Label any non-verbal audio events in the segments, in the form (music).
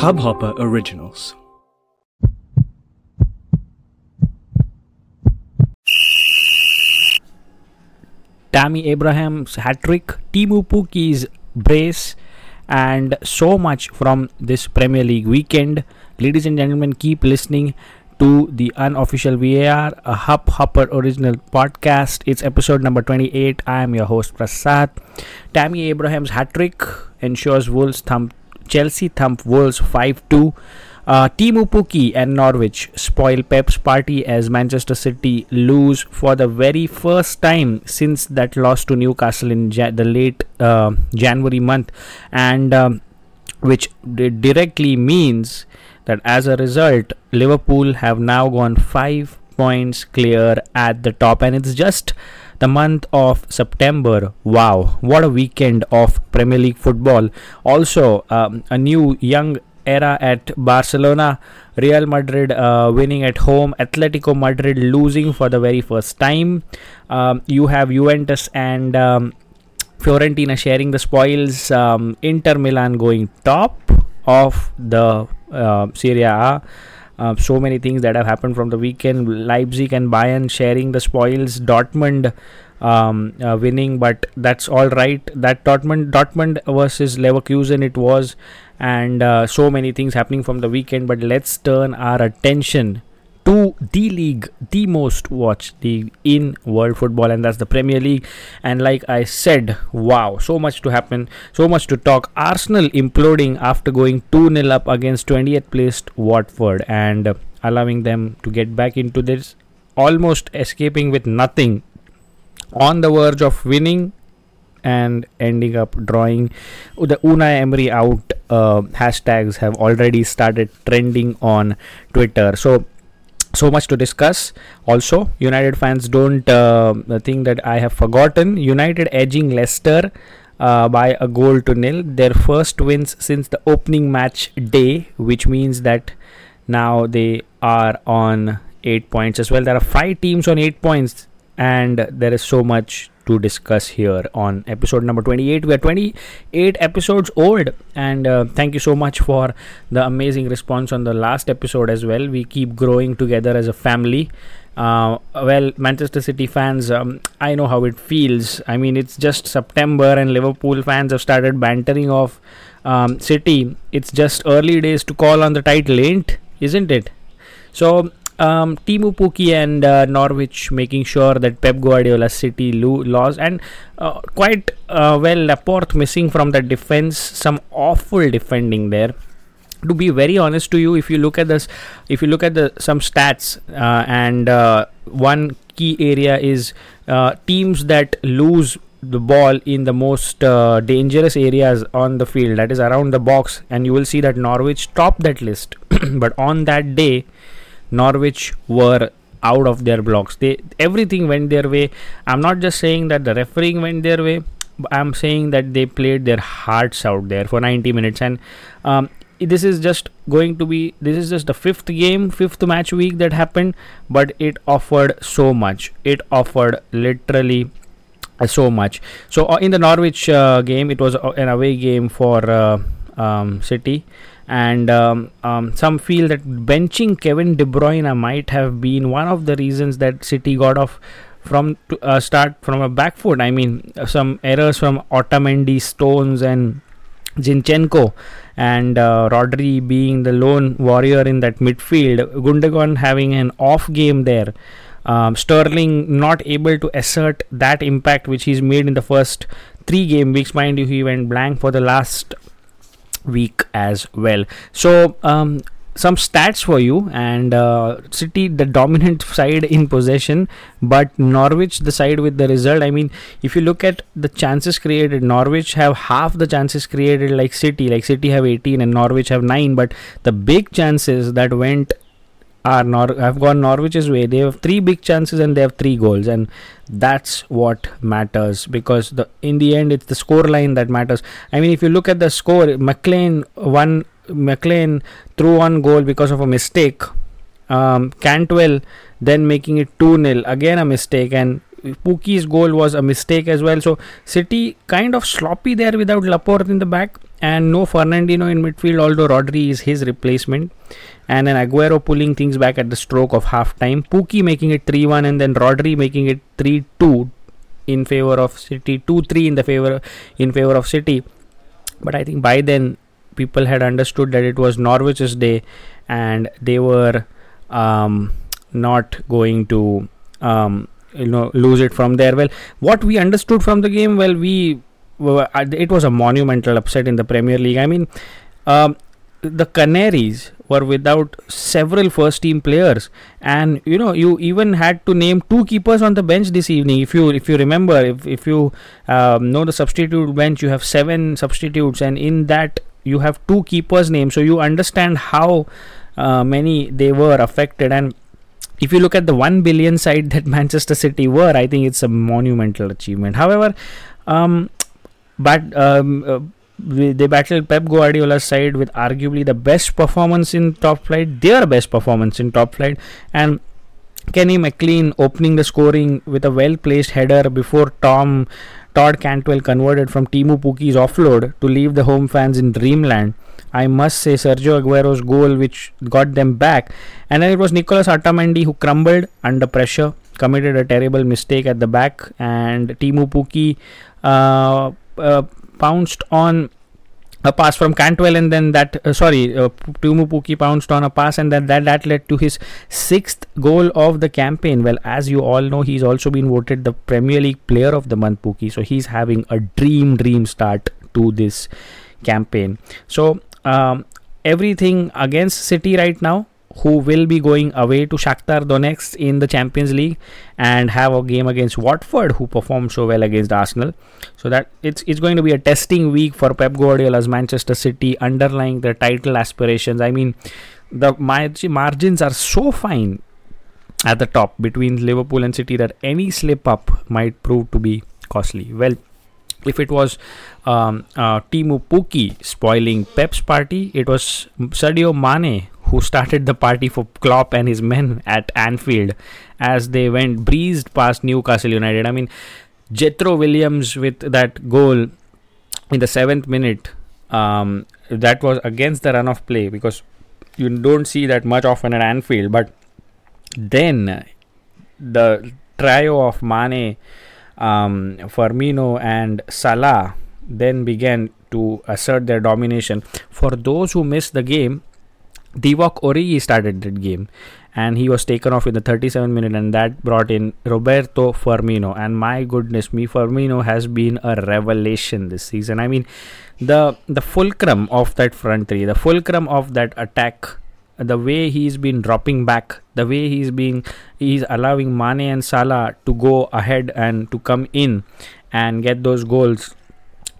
Hubhopper Originals. Tammy Abraham's hat trick, Teemu Pukki's brace, and so much from this Premier League weekend. Ladies and gentlemen, keep listening to the unofficial VAR, a Hub Hopper original podcast. It's episode number 28. I am your host Prasad. Tammy Abraham's hat trick ensures Wolves thump Chelsea thump Wolves 5 2. Uh, Teemu Pukki and Norwich spoil Pep's party as Manchester City lose for the very first time since that loss to Newcastle in ja- the late uh, January month, and um, which di- directly means that as a result, Liverpool have now gone five points clear at the top, and it's just the month of September. Wow, what a weekend of Premier League football! Also, um, a new young era at Barcelona. Real Madrid uh, winning at home, Atletico Madrid losing for the very first time. Um, you have Juventus and um, Fiorentina sharing the spoils. Um, Inter Milan going top of the uh, Serie A. Uh, so many things that have happened from the weekend. Leipzig and Bayern sharing the spoils. Dortmund um, uh, winning, but that's all right. That Dortmund Dortmund versus Leverkusen it was, and uh, so many things happening from the weekend. But let's turn our attention to the league, the most watched league in world football, and that's the Premier League. And like I said, wow, so much to happen, so much to talk. Arsenal imploding after going 2 0 up against 20th placed Watford and allowing them to get back into this, almost escaping with nothing, on the verge of winning and ending up drawing. The Unai Emery out uh, hashtags have already started trending on Twitter. So so much to discuss. Also united fans don't uh, think that i have forgotten. United edging leicester uh, by a goal to nil. Their first wins since the opening match day which means that now they are on 8 points as well. There are 5 teams on 8 points and there is so much to discuss here on episode number 28 we are 28 episodes old and uh, thank you so much for the amazing response on the last episode as well. We keep growing together as a family. Uh, well manchester city fans um, i know how it feels. I mean it's just september and liverpool fans have started bantering off um, city. It's just early days to call on the title ain't isn't it? So um, Teemu Pukki and uh, Norwich making sure that Pep Guardiola's City lo- lost, and uh, quite uh, well Laporte missing from the defense. Some awful defending there. To be very honest to you, if you look at this, if you look at the some stats, uh, and uh, one key area is uh, teams that lose the ball in the most uh, dangerous areas on the field that is around the box and you will see that norwich top that list (clears throat) but on that day Norwich were out of their blocks. They everything went their way. I'm not just saying that the refereeing went their way. I'm saying that they played their hearts out there for 90 minutes, and um, this is just going to be this is just the fifth game, fifth match week that happened, but it offered so much. It offered literally so much. So uh, in the Norwich uh, game, it was an away game for uh, um, City and um, um, some feel that benching Kevin De Bruyne might have been one of the reasons that City got off from uh, start from a back foot. I mean, some errors from Otamendi, Stones, and Zinchenko, and uh, Rodri being the lone warrior in that midfield. Gundogan having an off game there. Um, Sterling not able to assert that impact which he's made in the first three game weeks. Mind you, he went blank for the last week as well. So, um, some stats for you and uh, City the dominant (laughs) side in possession, but Norwich the side with the result. I mean, if you look at the chances created, Norwich have half the chances created like City. Like City have 18 and Norwich have 9, but the big chances that went are Nor- have gone Norwich's way. They have three big chances and they have three goals, and that's what matters because the in the end it's the score line that matters. I mean, if you look at the score, McLean won. McLean threw one goal because of a mistake. Um, Cantwell then making it 2 0 again a mistake and Pukki's goal was a mistake as well. So City kind of sloppy there without Laporte in the back, and no Fernandinho in midfield, although Rodri is his replacement. And then Aguero pulling things back at the stroke of half time. Pukki making it 3 1, and then Rodri making it 3 2 in favor of City, 2 3 in the favor in favor of City. But I think by then people had understood that it was Norwich's day and they were um, not going to um, you know lose it from there well what we understood from the game well we it was a monumental upset in the premier league. I mean um, the canaries were without several first team players. And you know you even had to name two keepers on the bench this evening. If you if you remember if, if you um, know the substitute bench you have seven substitutes. And in that you have two keepers names so you understand how uh, many they were affected. And if you look at the 1 billion side (laughs) that Manchester City were, I think it's a monumental achievement. However, um, but um, uh, they battled Pep Guardiola's side with arguably the best performance in top flight, their best performance in top flight, and Kenny McLean opening the scoring with a well placed header before Tom Todd Cantwell converted from Teemu Pukki's offload to leave the home fans in dreamland. I must say Sergio Aguero's goal which got them back. And then it was Nicolas Otamendi who crumbled under pressure, committed a terrible mistake at the back, and Teemu Pukki uh, uh, pounced on a pass from Cantwell, and then that uh, sorry, uh, Teemu Pukki pounced on a pass, and then that that led to his sixth goal of the campaign. Well, as you all know, he's also been voted the Premier League Player of the Month, Pukki. So he's having a dream, dream start to this campaign. So um, everything against City right now, who will be going away to Shakhtar Donetsk in the Champions League and have a game against Watford, who performed so well against Arsenal. So that it's it's going to be a testing week for Pep Guardiola's Manchester City, underlying their title aspirations. I mean, the margins are so fine at the top between Liverpool and City that any slip up might prove to be costly. Well, if it was um, uh, Teemu Pukki spoiling Pep's party, it was Sadio Mane who started the party for Klopp and his men at Anfield as they went breezed past Newcastle United. I mean, Jetro Willems with that goal in the seventh minute. Um, that was against the run of play because you don't see that much often at Anfield. But then the trio of Mane um, Firmino and Salah then began to assert their domination. For those who missed the game, Divock Origi started that game and he was taken off in the 37 minute and that brought in Roberto Firmino. And my goodness me Firmino has been a revelation this season. I mean the the fulcrum of that front three the fulcrum of that attack the way he's been dropping back, the way he's being he's allowing Mane and Salah to go ahead and to come in and get those goals.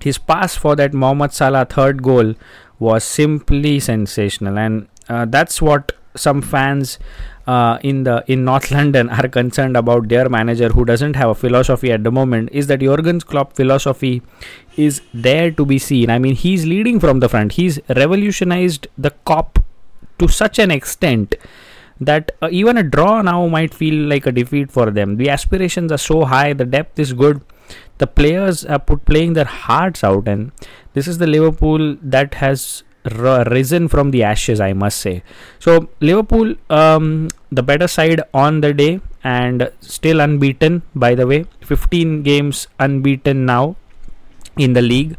His pass for that Mohamed Salah third goal was simply sensational, and that's what some fans uh, in the in North (laughs) London are concerned about their manager who doesn't have a philosophy at the moment is that Jurgen Klopp philosophy is there to be seen. I mean, he's leading from the front. He's revolutionized the Kop to such an extent that uh, even a draw now might feel like a defeat for them. The aspirations are so high, the depth is good, the players are put playing their hearts out, and this is the Liverpool that has risen from the ashes, I must say. So Liverpool, um, the better side on the day, and still unbeaten. By the way, 15 games unbeaten now in the league.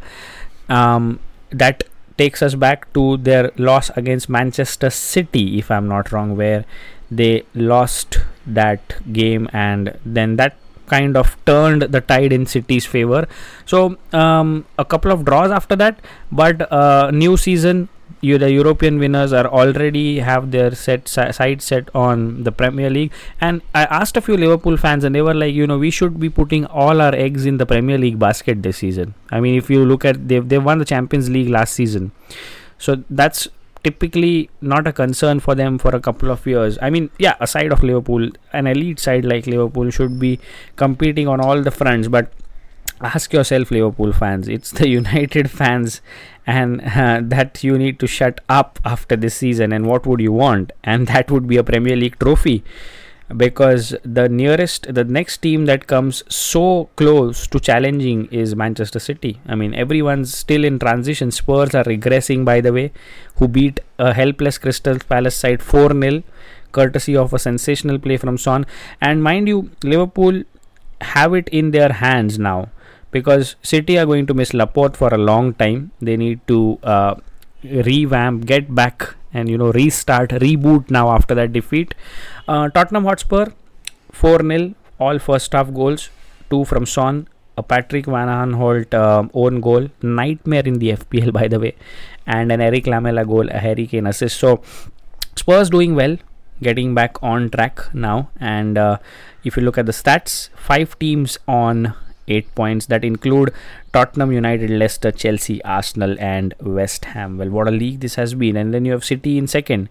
Um, that takes us back to their loss against Manchester City, if I'm not wrong, where they lost that game and then that kind of turned the tide in City's favor. So um, a couple of draws after that, but uh, new season you the European winners are already have their set side set on the Premier League. And I asked a few Liverpool fans, and they were like, you know, we should be putting all our eggs in the Premier League basket this season. I mean, if you look at they they won the Champions League last season, so that's typically not a concern for them for a couple of years. I mean, yeah, aside of Liverpool, an elite side like Liverpool should be competing on all the fronts, but ask yourself liverpool fans it's the (laughs) united fans and uh, that you need to shut up after this season and what would you want and that would be a premier league trophy because the nearest, the next team that comes so close to challenging is Manchester City. I mean, everyone's still in transition. Spurs are regressing, by the way, who beat a helpless Crystal Palace side 4 0, courtesy of a sensational play from Son. And mind you, Liverpool have it in their hands now because City are going to miss Laporte for a long time. They need to uh, revamp, get back, and you know restart, reboot now after that defeat. Uh, Tottenham Hotspur 4 0, all first half goals, two from Son, a Patrick Van Aanholt uh, own goal, nightmare in the FPL (laughs) by the way, and an Eric Lamela goal, a Harry Kane assist. So Spurs doing well, getting back on track now, and uh, if you look at the stats, five teams on 8 points that include Tottenham United, Leicester, Chelsea, Arsenal, and West Ham. Well, what a league this has been. And then you have City in second.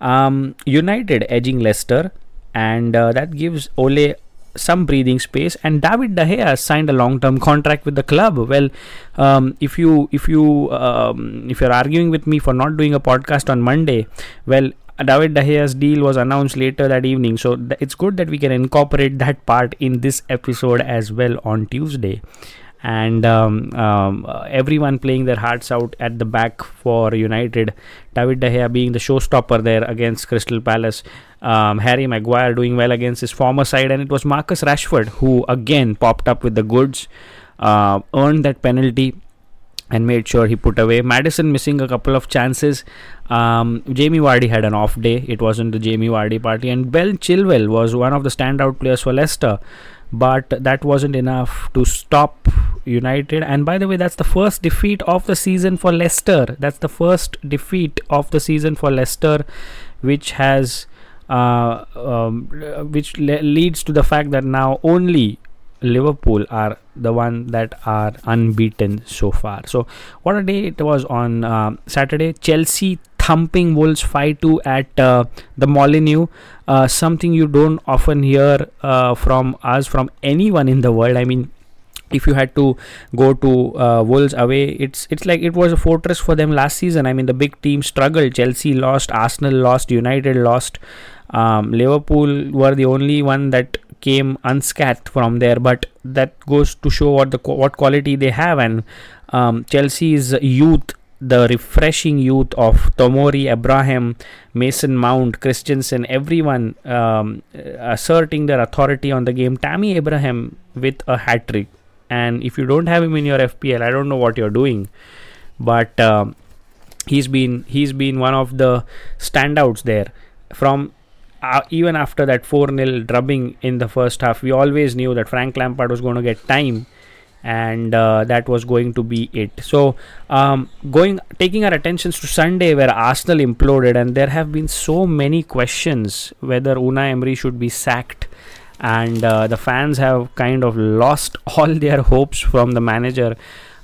Um, United edging Leicester, and uh, that gives Ole some breathing space and David De Gea signed a long-term contract with the club. Well, um, if you if you um, if you're arguing with me for not doing a podcast on Monday, well, David De Gea's deal was announced later that evening, so th- it's good that we can incorporate that part in this episode as well on Tuesday. And um, um, uh, everyone playing their hearts out at the back for United. David Gea being the showstopper there against Crystal Palace. Um, Harry Maguire doing well against his former side, and it was Marcus Rashford who again popped up with the goods, uh, earned that penalty and made sure he put away. Maddison missing a couple of chances. Um, Jamie Vardy had an off day. It wasn't the Jamie Vardy party. And Ben Chilwell was one of the standout players for Leicester. But that wasn't enough to stop United. And by the way, that's the first defeat of the season for Leicester. That's the first defeat of the season for Leicester, which has. Uh, um, which le- leads to the fact that now only Liverpool are the one that are unbeaten so far. So what a day it was on uh, Saturday. Chelsea thumping Wolves 5-2 at uh, the Molineux. Uh, something you don't often hear uh, from us, from anyone in the world. I mean, if you had to go to uh, Wolves away, it's it's like it was a fortress for them last season. I mean, the big teams struggled. Chelsea lost, Arsenal lost, United lost. Um, Liverpool were the only one that came unscathed from there, but that goes to show what the what quality they have. And um, Chelsea's youth, the refreshing youth of Tomori, Abraham, Mason Mount, Christensen, everyone um, asserting their authority on the game. Tammy Abraham with a hat trick, and if you don't have him in your FPL, I don't know what you're doing, but. Um, he's been he's been one of the standouts there from uh, even after that 4 0 drubbing in the first half, we always knew that Frank Lampard was going to get time and uh, that was going to be it. So, um, going taking our attentions to Sunday, where Arsenal imploded, and there have been so many questions whether Unai Emery should be sacked, and uh, the fans have kind of lost (laughs) all their hopes from the manager.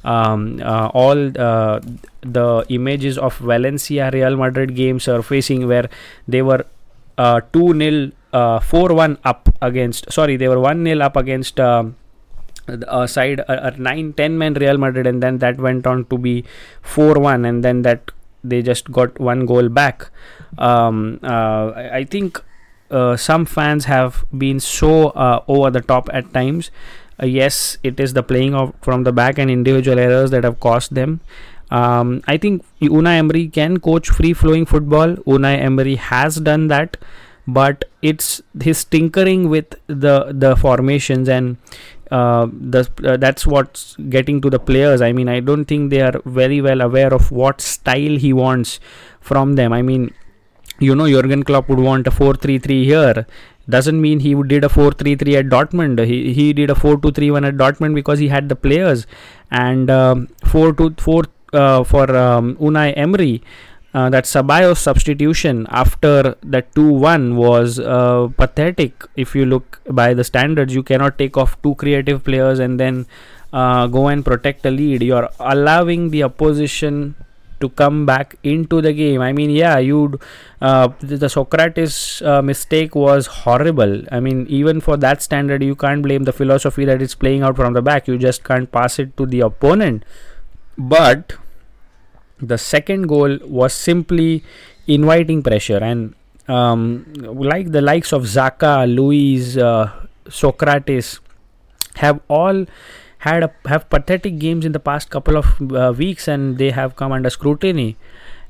Um, uh, all uh, the images of Valencia Real Madrid game surfacing where they were uh, 2 0 uh, 4 1 up against sorry they were 1 0 up against um, a side a, a 9 10 man Real Madrid and then that went on to be 4 1 and then that they just got one goal back. Um, uh, I, think uh, some fans have been so uh, over the top at times. Uh, yes it is the playing of from the back and individual errors that have cost them um, I think Unai Emery can coach free flowing football. Unai Emery has done that, but it's his tinkering with the the formations and uh, the uh, that's what's getting to the players. I mean, I don't think they are very well aware of what style he wants from them. I mean, you know, Jurgen Klopp would want a 4-3-3 here. Doesn't mean he did a 4-3-3 at Dortmund. He he did a 4-2-3-1 at Dortmund because he had the players, and um, 4-2-4 uh, for um, Unai Emery. Uh, that Ceballos substitution after that 2-1 was uh, pathetic. If you look by the standards, you cannot take off two creative players and then uh, go and protect a lead. You're allowing the opposition to come back into the game. I mean, yeah, you uh, the Sokratis uh, mistake was horrible. I mean, even for that standard, you can't blame the philosophy that is playing out from the back. You just can't pass it to the opponent but the second goal was simply inviting pressure and um, like the likes of Xhaka, Luiz, uh, Sokratis, have all had a, have pathetic games in the past couple of uh, weeks, and they have come under scrutiny.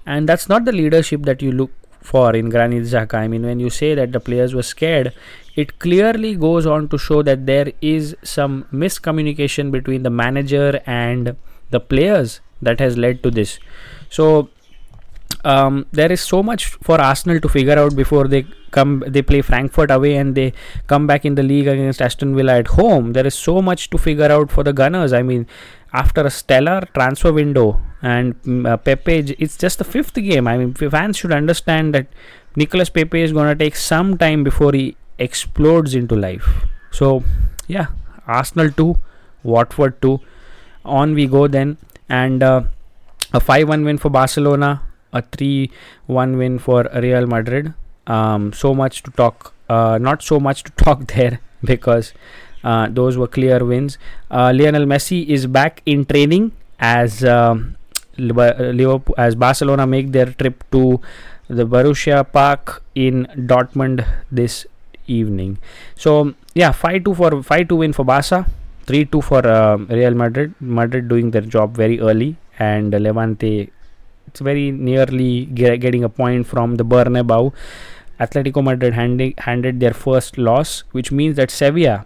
And that's not the leadership that you look for in Granit Xhaka. I mean, when you say that the players were scared, it clearly goes on to show that there is some miscommunication between the manager and the players that has led to this. So um, there is so much for Arsenal to figure out before they come. They play Frankfurt away and they come back in the league against Aston Villa at home. There is so much to figure out for the Gunners. I mean, after a stellar transfer window and mm, uh, Pepe, it's just the fifth game. I mean, fans should understand that Nicolas Pepe is going to take some time before he explodes into life. So, yeah, Arsenal 2, Watford 2. On we go then. And uh, a 5 1 win for Barcelona a 3 1 win for Real Madrid. Um, so much to talk, uh, not so much to (laughs) talk there because uh, those were clear wins. Uh, Lionel Messi is back in training as um, Liverpool, as Barcelona make their trip to the Borussia Park in Dortmund this evening. So yeah, five two for five two win for Barca, three two for uh, Real Madrid. Madrid doing their job very early, and Levante it's very nearly get, getting a point from the Bernabeu. Atletico Madrid handing, handed their first loss, which means that Sevilla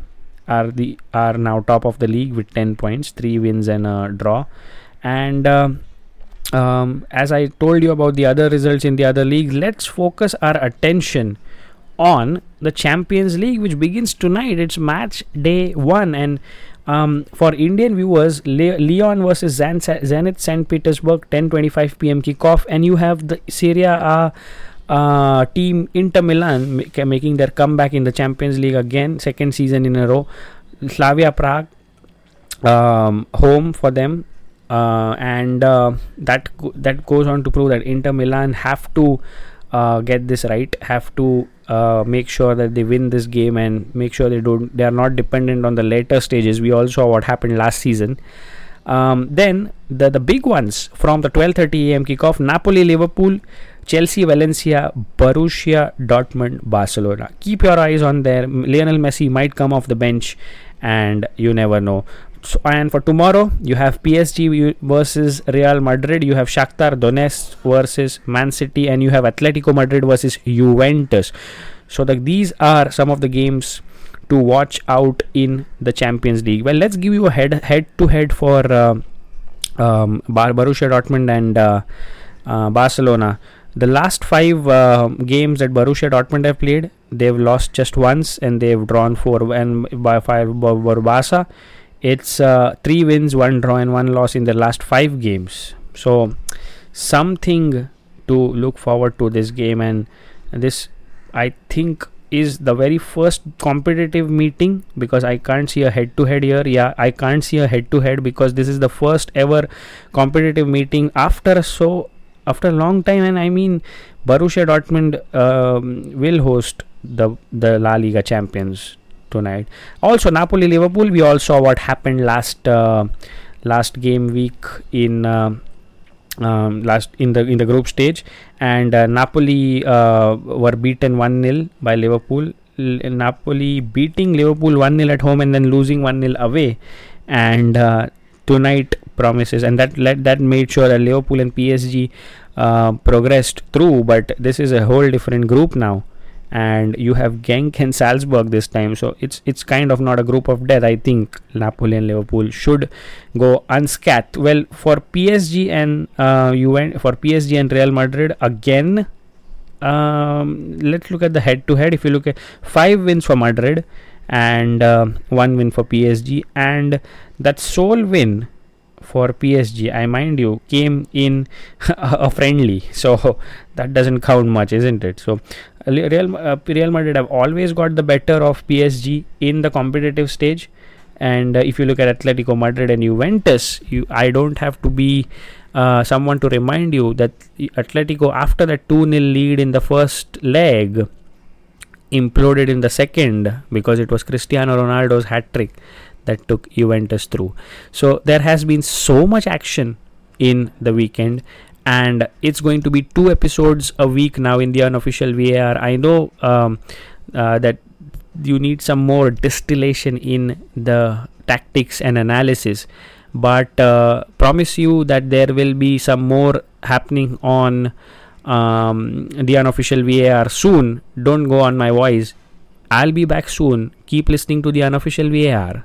are the are now top of the league with 10 points, three wins and a draw. And uh, um, as I told you about the other results in the other leagues, let's focus our attention on the Champions League, which begins tonight. It's match day one, and um, for Indian viewers, Le- Lyon versus Zan- Zenit St. Petersburg, 10:25 p.m. kickoff, and you have the Serie. A uh, team Inter Milan making their comeback in the Champions League again, second season in a row. Slavia Prague, um, home for them, uh, and uh, that go- that goes on to prove that Inter Milan have to uh, get this right, have to uh, make sure that they win this game and make sure they don't they are not dependent on the later stages. We all saw what happened last season. Um, then the the big ones from the 12:30 a.m. kickoff: Napoli, Liverpool, Chelsea, Valencia, Borussia Dortmund, Barcelona. Keep your eyes on there. Lionel Messi might come off the bench, and you never know. So, and for tomorrow, you have PSG versus Real Madrid, you have Shakhtar Donetsk versus Man City, and you have Atletico Madrid versus Juventus. So, the, these are some of the games to watch out in the Champions League. Well, let's give you a head head to head for uh, um, Bar- Borussia Dortmund and uh, uh, Barcelona. The last five uh, games that Borussia Dortmund have played, they've lost just once and they've drawn four. And by five, Barca it's uh, three wins, one draw, and one loss in the last five games. So something to look forward to this game, and this I think is the very first competitive meeting because I can't see a head to head here. Yeah, I can't see a head to head because this is the first ever competitive meeting after so after a long time, and I mean Borussia Dortmund um, will host the the La Liga champions tonight. Also, Napoli Liverpool. We all saw what happened last uh, last game week in. Uh, um, last in the in the group stage and uh, Napoli uh, were beaten 1-0 by Liverpool Napoli beating Liverpool 1-0 at home and then losing 1-0 away and uh, tonight promises and that let, that made sure that Liverpool and PSG uh, progressed through but this is a whole different group now and you have Genk and Salzburg this time. So it's it's kind of not a group of death. I think Napoli and Liverpool should go unscathed. Well, for PSG and uh, for PSG and Real Madrid again. Um, let's look at the head-to-head. If you look at five wins for Madrid and uh, one win for PSG, and that sole win for PSG, I mind you, came in (laughs) a friendly, so that doesn't count much, isn't it? So Real uh, Real Madrid have always got the better of PSG in the competitive stage. And uh, if you look at Atletico Madrid and Juventus, you I don't have to be uh, someone to remind you that Atletico, after the 2 0 lead in the first leg, imploded in the second because it was Cristiano Ronaldo's hat trick that took Juventus through. So there has been so much action in the weekend and it's going to be two episodes a week now in the unofficial VAR. I know um, uh, that you need some more distillation in the tactics and analysis, but uh, promise you that there will be some more happening on um, the unofficial VAR soon. Don't go on my voice. I'll be back soon. Keep listening to the unofficial VAR,